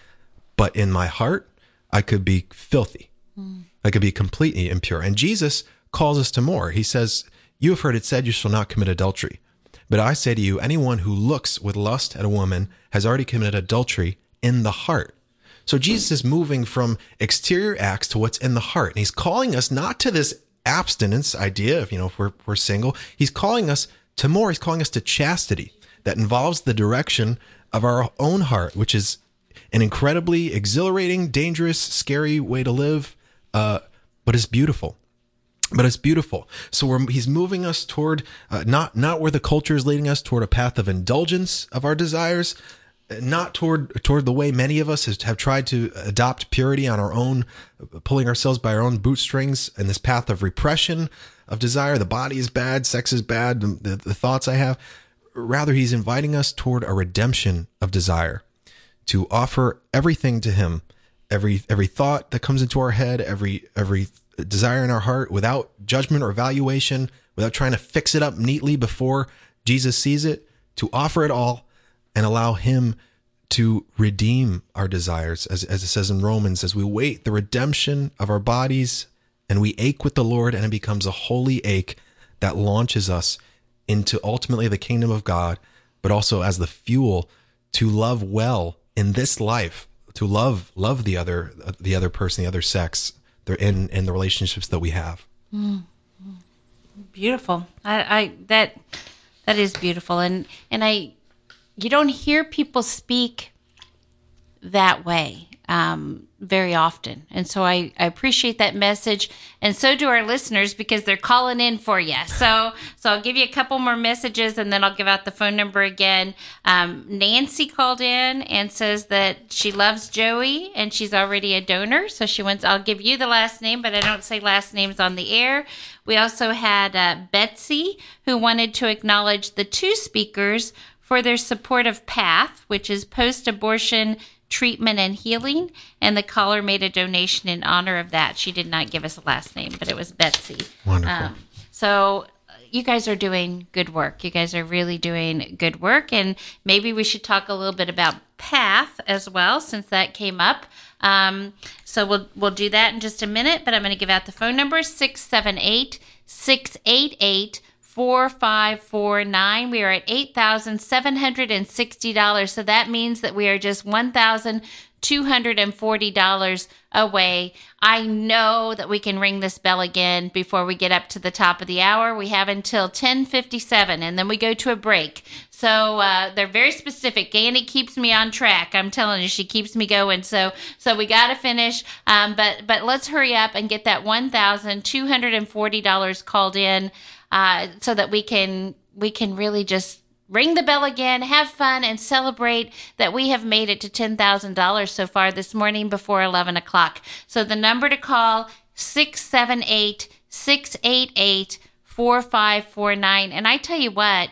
but in my heart i could be filthy. Hmm. I could be completely impure. And jesus calls us to more. He says you have heard it said you shall not commit adultery. But i say to you anyone who looks with lust at a woman has already committed adultery in the heart. So Jesus is moving from exterior acts to what's in the heart. And he's calling us not to this abstinence idea of, you know, if we're, we're single, he's calling us to more. He's calling us to chastity that involves the direction of our own heart, which is an incredibly exhilarating, dangerous, scary way to live, uh, but it's beautiful. But it's beautiful. So he's moving us toward uh, not not where the culture is leading us toward a path of indulgence of our desires, not toward toward the way many of us have tried to adopt purity on our own, pulling ourselves by our own bootstrings in this path of repression of desire. The body is bad, sex is bad, the, the thoughts I have. Rather, he's inviting us toward a redemption of desire, to offer everything to him, every every thought that comes into our head, every every desire in our heart, without judgment or evaluation, without trying to fix it up neatly before Jesus sees it, to offer it all and allow him to redeem our desires. As, as it says in romans as we wait the redemption of our bodies and we ache with the lord and it becomes a holy ache that launches us into ultimately the kingdom of god but also as the fuel to love well in this life to love love the other the other person the other sex in in the relationships that we have. Beautiful. I, I that that is beautiful. And and i you don't hear people speak that way um, very often. And so I, I appreciate that message. And so do our listeners because they're calling in for you. So, so I'll give you a couple more messages and then I'll give out the phone number again. Um, Nancy called in and says that she loves Joey and she's already a donor. So she wants, I'll give you the last name, but I don't say last names on the air. We also had uh, Betsy who wanted to acknowledge the two speakers for their support of PATH, which is post abortion treatment and healing. And the caller made a donation in honor of that. She did not give us a last name, but it was Betsy. Wonderful. Um, so you guys are doing good work. You guys are really doing good work. And maybe we should talk a little bit about PATH as well, since that came up. Um, so we'll we'll do that in just a minute, but I'm going to give out the phone number 678 688 4549. We are at $8,760. So that means that we are just $1,240 away. I know that we can ring this bell again before we get up to the top of the hour. We have until 1057 and then we go to a break. So uh, they're very specific. Annie keeps me on track. I'm telling you, she keeps me going. So so we got to finish. Um, but but let's hurry up and get that one thousand two hundred and forty dollars called in uh, so that we can we can really just ring the bell again, have fun, and celebrate that we have made it to ten thousand dollars so far this morning before eleven o'clock. So the number to call six seven eight six eight eight four five four nine. And I tell you what,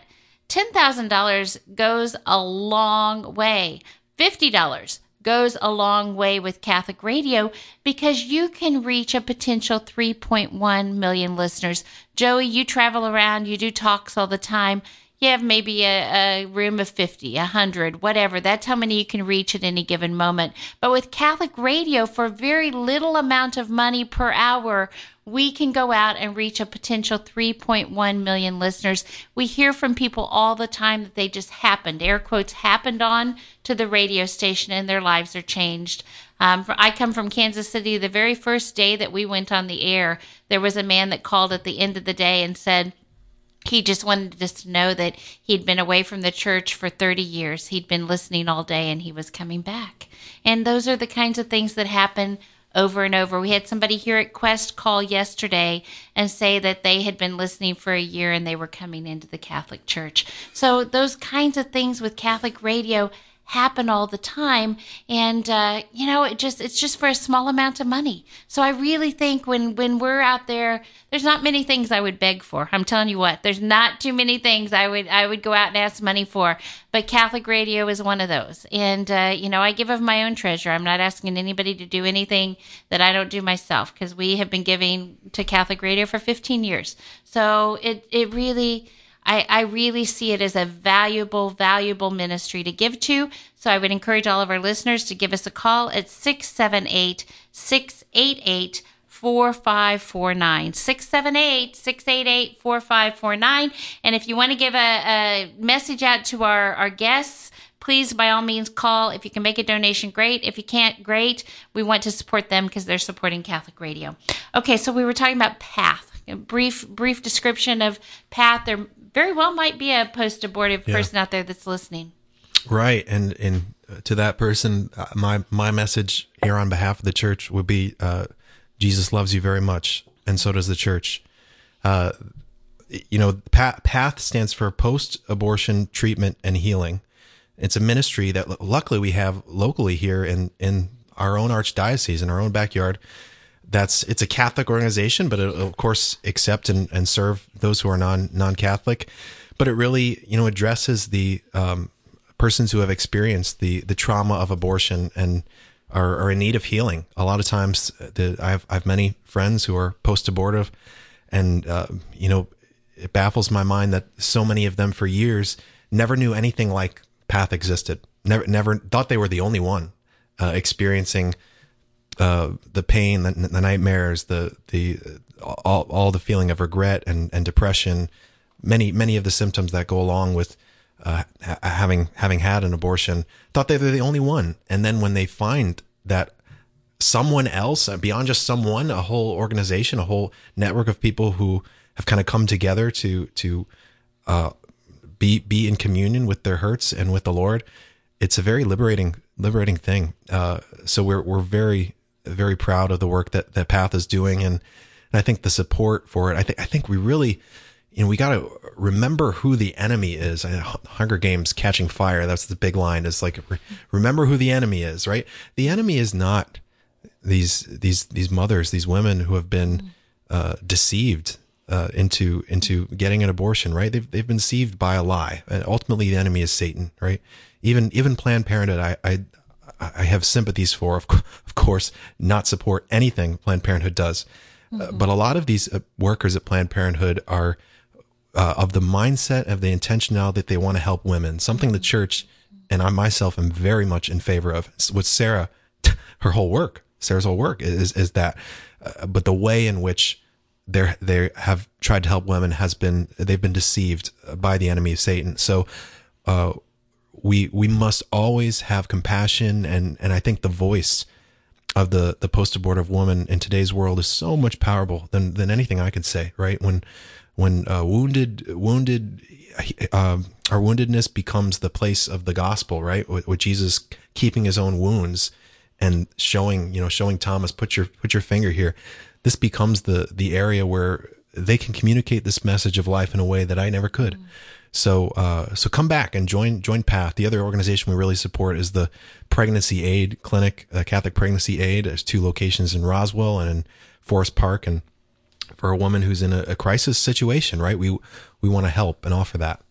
ten thousand dollars goes a long way. Fifty dollars goes a long way with Catholic radio because you can reach a potential 3.1 million listeners. Joey, you travel around, you do talks all the time. you have maybe a, a room of 50, 100, whatever. That's how many you can reach at any given moment. But with Catholic radio, for very little amount of money per hour, we can go out and reach a potential 3.1 million listeners. We hear from people all the time that they just happened, air quotes, happened on to the radio station and their lives are changed. Um, I come from Kansas City. The very first day that we went on the air, there was a man that called at the end of the day and said, he just wanted us to know that he'd been away from the church for 30 years. He'd been listening all day and he was coming back. And those are the kinds of things that happen over and over. We had somebody here at Quest call yesterday and say that they had been listening for a year and they were coming into the Catholic Church. So, those kinds of things with Catholic radio happen all the time. And uh, you know it just it's just for a small amount of money. So i really think when when we're out there there's not many things i would beg for. I'm telling you what there's not too many things i would i would go out and ask money for. But catholic radio is one of those. And uh, you know i give of my own treasure. I'm not asking anybody to do anything that i don't do myself because we have been giving to catholic radio for 15 years. So it it really I, I really see it as a valuable, valuable ministry to give to. So I would encourage all of our listeners to give us a call at 678 688 4549 678 688 4549 and if you want to give a, a message out to our, our guests please by all means call. If you can make a donation great. If you can't great. We want to support them because they're supporting catholic radio. Okay so we were talking about path. A brief brief description of path. There very well might be a post abortive yeah. person out there that's listening. Right, and and to that person, uh, my my message here on behalf of the church would be: uh, Jesus loves you very much, and so does the church. Uh, you know, PATH stands for Post Abortion Treatment and Healing. It's a ministry that luckily we have locally here in in our own archdiocese in our own backyard that's it's a Catholic organization, but it of course accept and, and serve those who are non non Catholic. But it really you know addresses the um, persons who have experienced the the trauma of abortion and are, are in need of healing. A lot of times, the, I have I have many friends who are post abortive, and uh, you know it baffles my mind that so many of them for years never knew anything like path existed. Never never thought they were the only one uh, experiencing uh, the pain, the, the, nightmares, the the all, all the feeling of regret and, and depression, many many of the symptoms that go along with uh, ha- having having had an abortion, thought they were the only one, and then when they find that someone else uh, beyond just someone, a whole organization, a whole network of people who have kind of come together to to uh, be be in communion with their hurts and with the Lord, it's a very liberating liberating thing. Uh, so we're we're very very proud of the work that that Path is doing, and, and I think the support for it. I think I think we really, you know, we got to remember who the enemy is. Hunger Games catching fire. That's the big line. Is like remember who the enemy is. Right. The enemy is not these these these mothers, these women who have been uh, deceived uh, into into getting an abortion, right? They've they've been deceived by a lie, and ultimately the enemy is Satan, right? Even even Planned Parenthood, I I, I have sympathies for, of, of course, not support anything Planned Parenthood does. Uh, mm-hmm. Uh, but a lot of these uh, workers at Planned Parenthood are uh, of the mindset of the intentionality that they want to help women, something the church and I myself am very much in favor of. With Sara, her whole work, Sara's whole work is is that. Uh, but the way in which they they have tried to help women has been they've been deceived by the enemy of Satan. So uh, we we must always have compassion and and I think the voice of the the post abortive woman in today's world is so much powerful than than anything I could say right when when uh, wounded wounded uh, our woundedness becomes the place of the gospel right with, with, Jesus keeping his own wounds and showing you know showing Thomas put your put your finger here this becomes the the area where they can communicate this message of life in a way that I never could. Mm. So uh, so come back and join join Path. The other organization we really support is the Pregnancy Aid Clinic, uh, Catholic Pregnancy Aid. There's two locations in Roswell and in Forest Park. And for a woman who's in a, a crisis situation, right, we we want to help and offer that.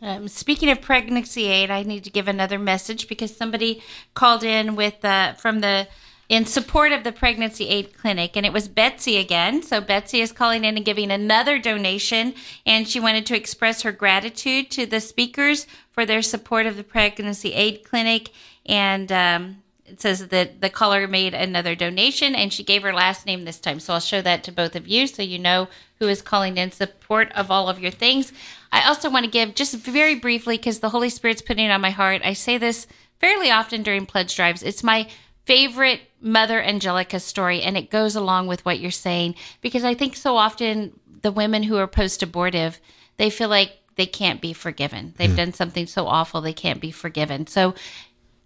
Um, speaking of pregnancy aid, I need to give another message because somebody called in with uh, from the in support of the Pregnancy Aid Clinic. And it was Betsy again. So Betsy is calling in and giving another donation. And she wanted to express her gratitude to the speakers for their support of the Pregnancy Aid Clinic. And um, it says that the caller made another donation and she gave her last name this time. So I'll show that to both of you so you know who is calling in support of all of your things. I also want to give just very briefly because the Holy Spirit's putting it on my heart. I say this fairly often during pledge drives. It's my favorite Mother Angelica story, and it goes along with what you're saying because I think so often the women who are post abortive, they feel like they can't be forgiven. They've mm. done something so awful they can't be forgiven. So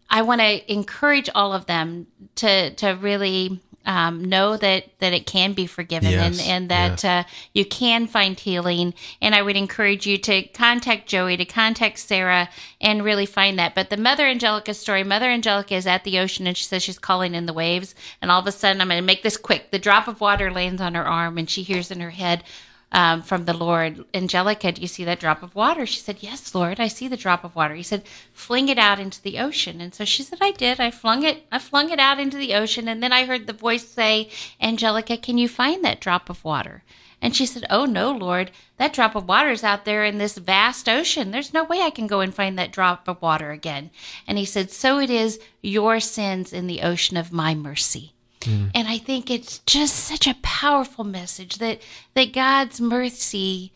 I want to encourage all of them to to really um, know that that it can be forgiven yes, and and that uh, you can find healing. And I would encourage you to contact Joey, to contact Sara, and really find that. But the Mother Angelica story, Mother Angelica is at the ocean and she says she's calling in the waves, and all of a sudden I'm going to make this quick. The drop of water lands on her arm, and she hears in her head um, from the Lord, Angelica, do you see that drop of water? She said, Yes, Lord, I see the drop of water. He said, Fling it out into the ocean. And so she said, I did. I flung it, I flung it out into the ocean. And then I heard the voice say, Angelica, can you find that drop of water? And she said, Oh, no, Lord, that drop of water is out there in this vast ocean. There's no way I can go and find that drop of water again. And he said, So it is your sins in the ocean of my mercy. Mm. And I think it's just such a powerful message that that God's mercy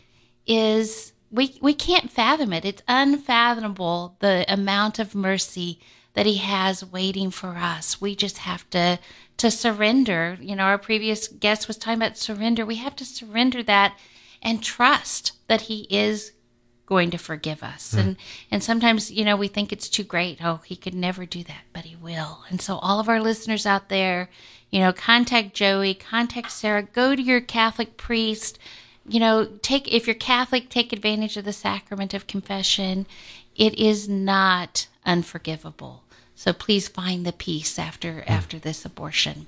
is we we can't fathom it. It's unfathomable the amount of mercy that he has waiting for us. We just have to to surrender. You know, our previous guest was talking about surrender. We have to surrender that and trust that he is going to forgive us. Mm. And and sometimes, you know, we think it's too great. Oh, he could never do that, but he will. And so all of our listeners out there, you know, contact Joey, contact Sara, go to your Catholic priest. You know, take if you're Catholic, take advantage of the sacrament of confession. It is not unforgivable. So please find the peace after mm. after this abortion.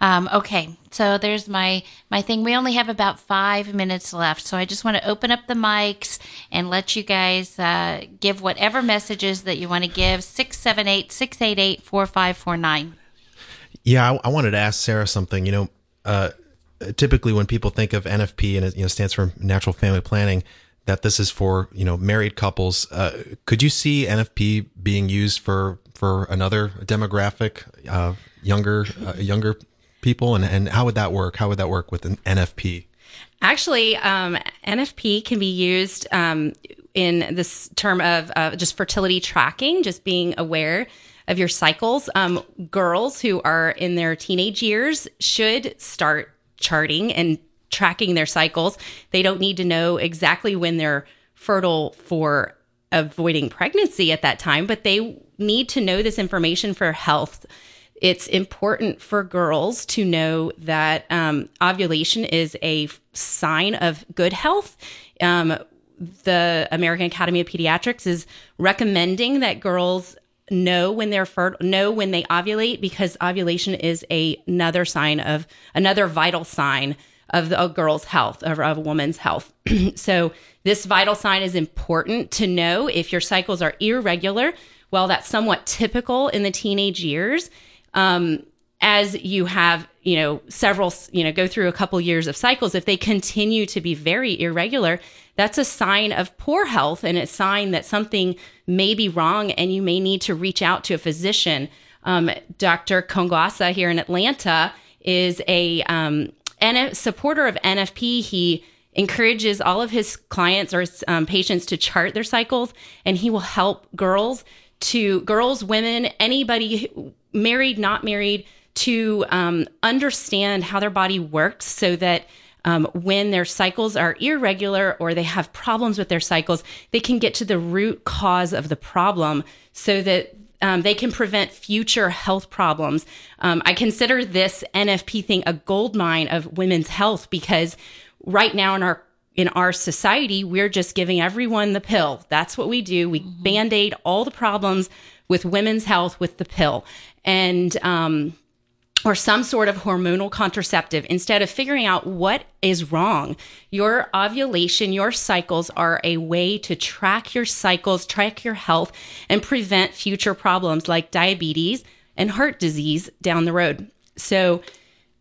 Um, okay, so there's my my thing. We only have about five minutes left, so I just want to open up the mics and let you guys uh, give whatever messages that you want to give. 678 688 4549. Yeah, I, I, wanted to ask Sara something. You know, uh, typically when people think of NFP and it you know, stands for Natural Family Planning, that this is for you know married couples. Uh, could you see NFP being used for for another demographic, uh, younger uh, younger people, and and how would that work? How would that work with an NFP? Actually, um, NFP can be used um, in this term of uh, just fertility tracking, just being aware of your cycles. Um, girls who are in their teenage years should start charting and tracking their cycles. They don't need to know exactly when they're fertile for avoiding pregnancy at that time, but they need to know this information for health it's important for girls to know that um, ovulation is a sign of good health. Um, the American Academy of Pediatrics is recommending that girls know when they're fer- know when they ovulate because ovulation is a, another sign of another vital sign of the, a girl's health of, of a woman's health. so this vital sign is important to know if your cycles are irregular. Well, that's somewhat typical in the teenage years um, as you have you know several you know go through a couple years of cycles if they continue to be very irregular that's a sign of poor health and a sign that something may be wrong and you may need to reach out to a physician um, dr kongwasa here in atlanta is a um, N- supporter of nfp he encourages all of his clients or um, patients to chart their cycles and he will help girls to girls women anybody married, not married, to um, understand how their body works so that um, when their cycles are irregular or they have problems with their cycles, they can get to the root cause of the problem so that um, they can prevent future health problems. Um, I consider this NFP thing a gold mine of women's health because right now in our in our society, we're just giving everyone the pill. That's what we do. We mm-hmm. band aid all the problems with women's health with the pill and um, or some sort of hormonal contraceptive instead of figuring out what is wrong. Your ovulation, your cycles are a way to track your cycles, track your health, and prevent future problems like diabetes and heart disease down the road. So,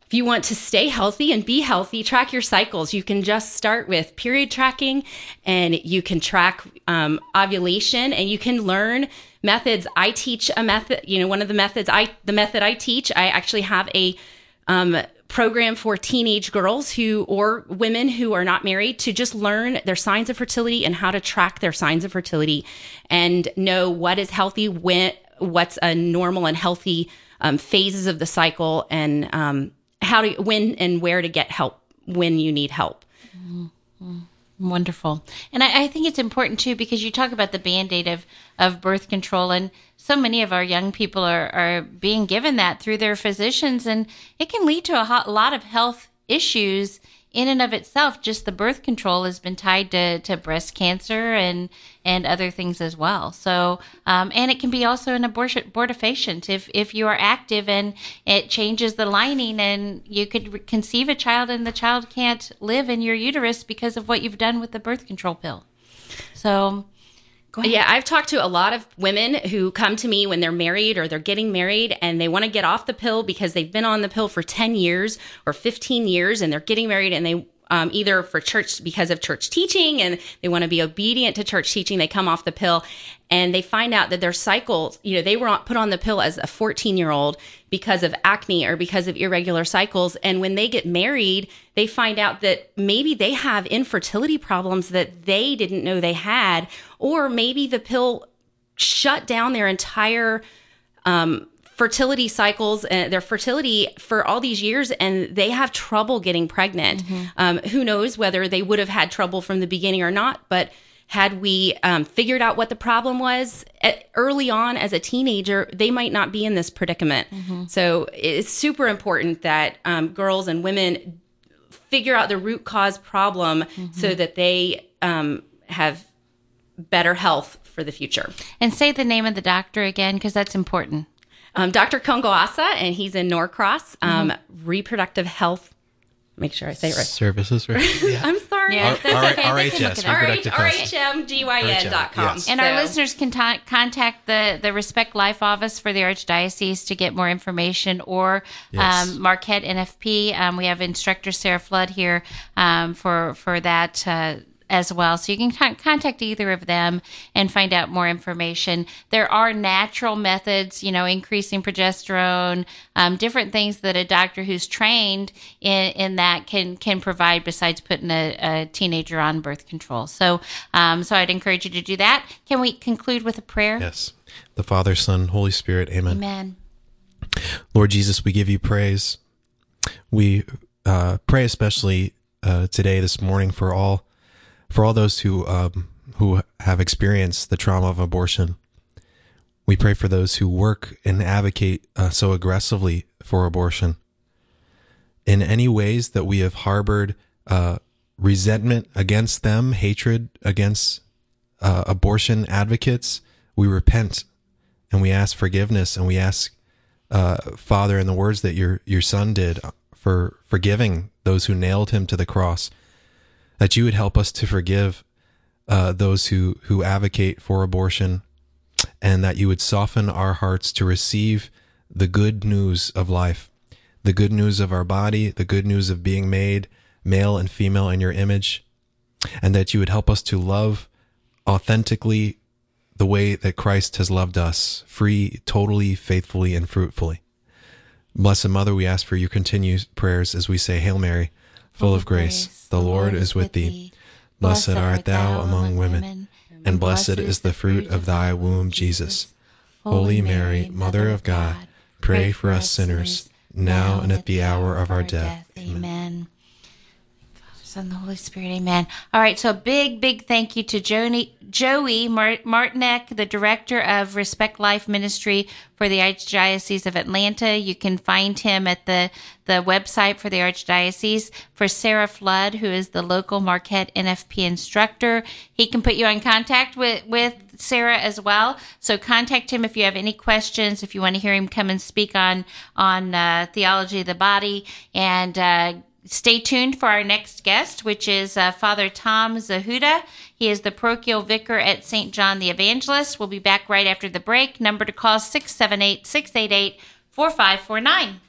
if you want to stay healthy and be healthy, track your cycles. You can just start with period tracking and you can track um, ovulation and you can learn methods. I teach a method, you know, one of the methods I, the method I teach, I actually have a, um, program for teenage girls who or women who are not married to just learn their signs of fertility and how to track their signs of fertility and know what is healthy when what's a normal and healthy um, phases of the cycle and um, how to when and where to get help when you need help. Mm-hmm. Wonderful. And I, I, think it's important too because you talk about the band aid of, of birth control, and so many of our young people are, are being given that through their physicians, and it can lead to a lot of health issues in and of itself, just the birth control has been tied to, to breast cancer and and other things as well. So, um, and it can be also an abortion abortifacient if if you are active and it changes the lining, and you could conceive a child and the child can't live in your uterus because of what you've done with the birth control pill. So. Yeah, I've talked to a lot of women who come to me when they're married or they're getting married and they want to get off the pill because they've been on the pill for 10 years or 15 years and they're getting married and they um, either for church because of church teaching and they want to be obedient to church teaching they come off the pill and they find out that their cycles you know they were put on the pill as a 14 year old because of acne or because of irregular cycles. And when they get married they find out that maybe they have infertility problems that they didn't know they had or maybe the pill shut down their entire um, fertility cycles and uh, their fertility for all these years and they have trouble getting pregnant. Mm-hmm. Um, who knows whether they would have had trouble from the beginning or not, but had we um, figured out what the problem was at, early on as a teenager, they might not be in this predicament. Mm-hmm. So it's super important that um, girls and women figure out the root cause problem mm-hmm. so that they um, have better health for the future. And say the name of the doctor again, because that's important um, Dr. Kongoasa, and he's in Norcross, um, mm-hmm. reproductive health. Make sure I say it right. Services, right? Yeah. I'm sorry. Yeah, that's okay. RHS, RHMGYN.com. And our listeners can ta- contact the, the Respect Life office for the Archdiocese to get more information or yes. um, Marquette NFP. Um, we have instructor Sara Flood here um, for, for that. Uh, as well. So you can con- contact either of them and find out more information. There are natural methods, you know, increasing progesterone, um, different things that a doctor who's trained in, in that can can provide besides putting a, a teenager on birth control. So, um, so I'd encourage you to do that. Can we conclude with a prayer? Yes. The Father, Son, Holy Spirit. Amen. Amen. Lord Jesus, we give you praise. We uh, pray especially uh, today, this morning, for all for all those who um, who have experienced the trauma of abortion. We pray for those who work and advocate uh, so aggressively for abortion. In any ways that we have harbored uh, resentment against them, hatred against uh, abortion advocates, we repent and we ask forgiveness and we ask uh, Father in the words that your your Son did for forgiving those who nailed him to the cross that you would help us to forgive uh, those who, who advocate for abortion, and that you would soften our hearts to receive the good news of life, the good news of our body, the good news of being made male and female in your image, and that you would help us to love authentically the way that Christ has loved us, free, totally, faithfully, and fruitfully. Blessed Mother, we ask for your continued prayers as we say, Hail Mary full of grace, the Lord is with thee. Blessed art thou among women, and blessed is the fruit of thy womb, Jesus. Holy Mary, Mother of God, pray for us sinners, now and at the hour of our death. Amen. Son, the Holy Spirit. Amen. All right. So big, big thank you to Joey, Martineck, the director of Respect Life Ministry for the Archdiocese of Atlanta. You can find him at the, the website for the Archdiocese. For Sara Flood, who is the local Marquette NFP instructor, he can put you in contact with, with Sara as well. So contact him if you have any questions, if you want to hear him come and speak on, on, uh, theology of the body and, uh, Stay tuned for our next guest, which is uh, Father Tom Zahuda. He is the parochial vicar at St. John the Evangelist. We'll be back right after the break. Number to call 678 688 4549.